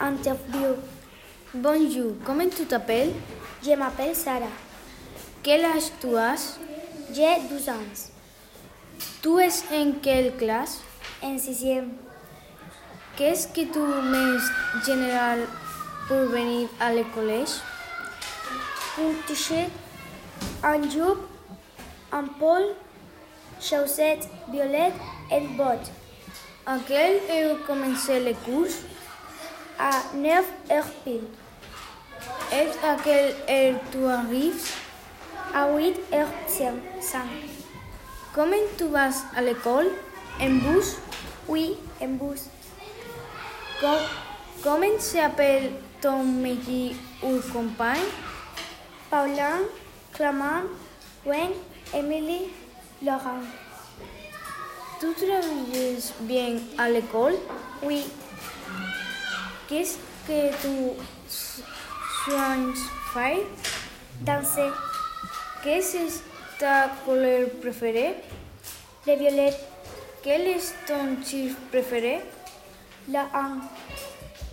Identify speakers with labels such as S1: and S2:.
S1: Interview.
S2: Bonjour, comment tu t'appelles
S1: Je m'appelle Sarah.
S2: Quel âge tu as
S1: J'ai 12 ans.
S2: Tu es en quelle classe
S1: En sixième.
S2: Qu'est-ce que tu mets général pour venir à l'école
S1: Un t-shirt, un jupe, un pôle, chaussettes violettes et bottes.
S2: À quelle heure commence les cours
S1: À 9 heures pile.
S2: Et à quelle heure tu arrives?
S1: À 8 heures 5.
S2: Comment tu vas à l'école? En bus?
S1: Oui, en bus.
S2: Com- Comment s'appelle ton meilleur ou compagne
S1: Paulin, Clément, Gwen, Emily, Laurent.
S2: Tu travailles bien à l'école?
S1: Oui,
S2: Qu'est-ce que tu soins faire
S1: danser.
S2: Qu'est-ce que ta couleur
S1: Les violettes,
S2: Quel est ton chiffre préféré
S1: le 1.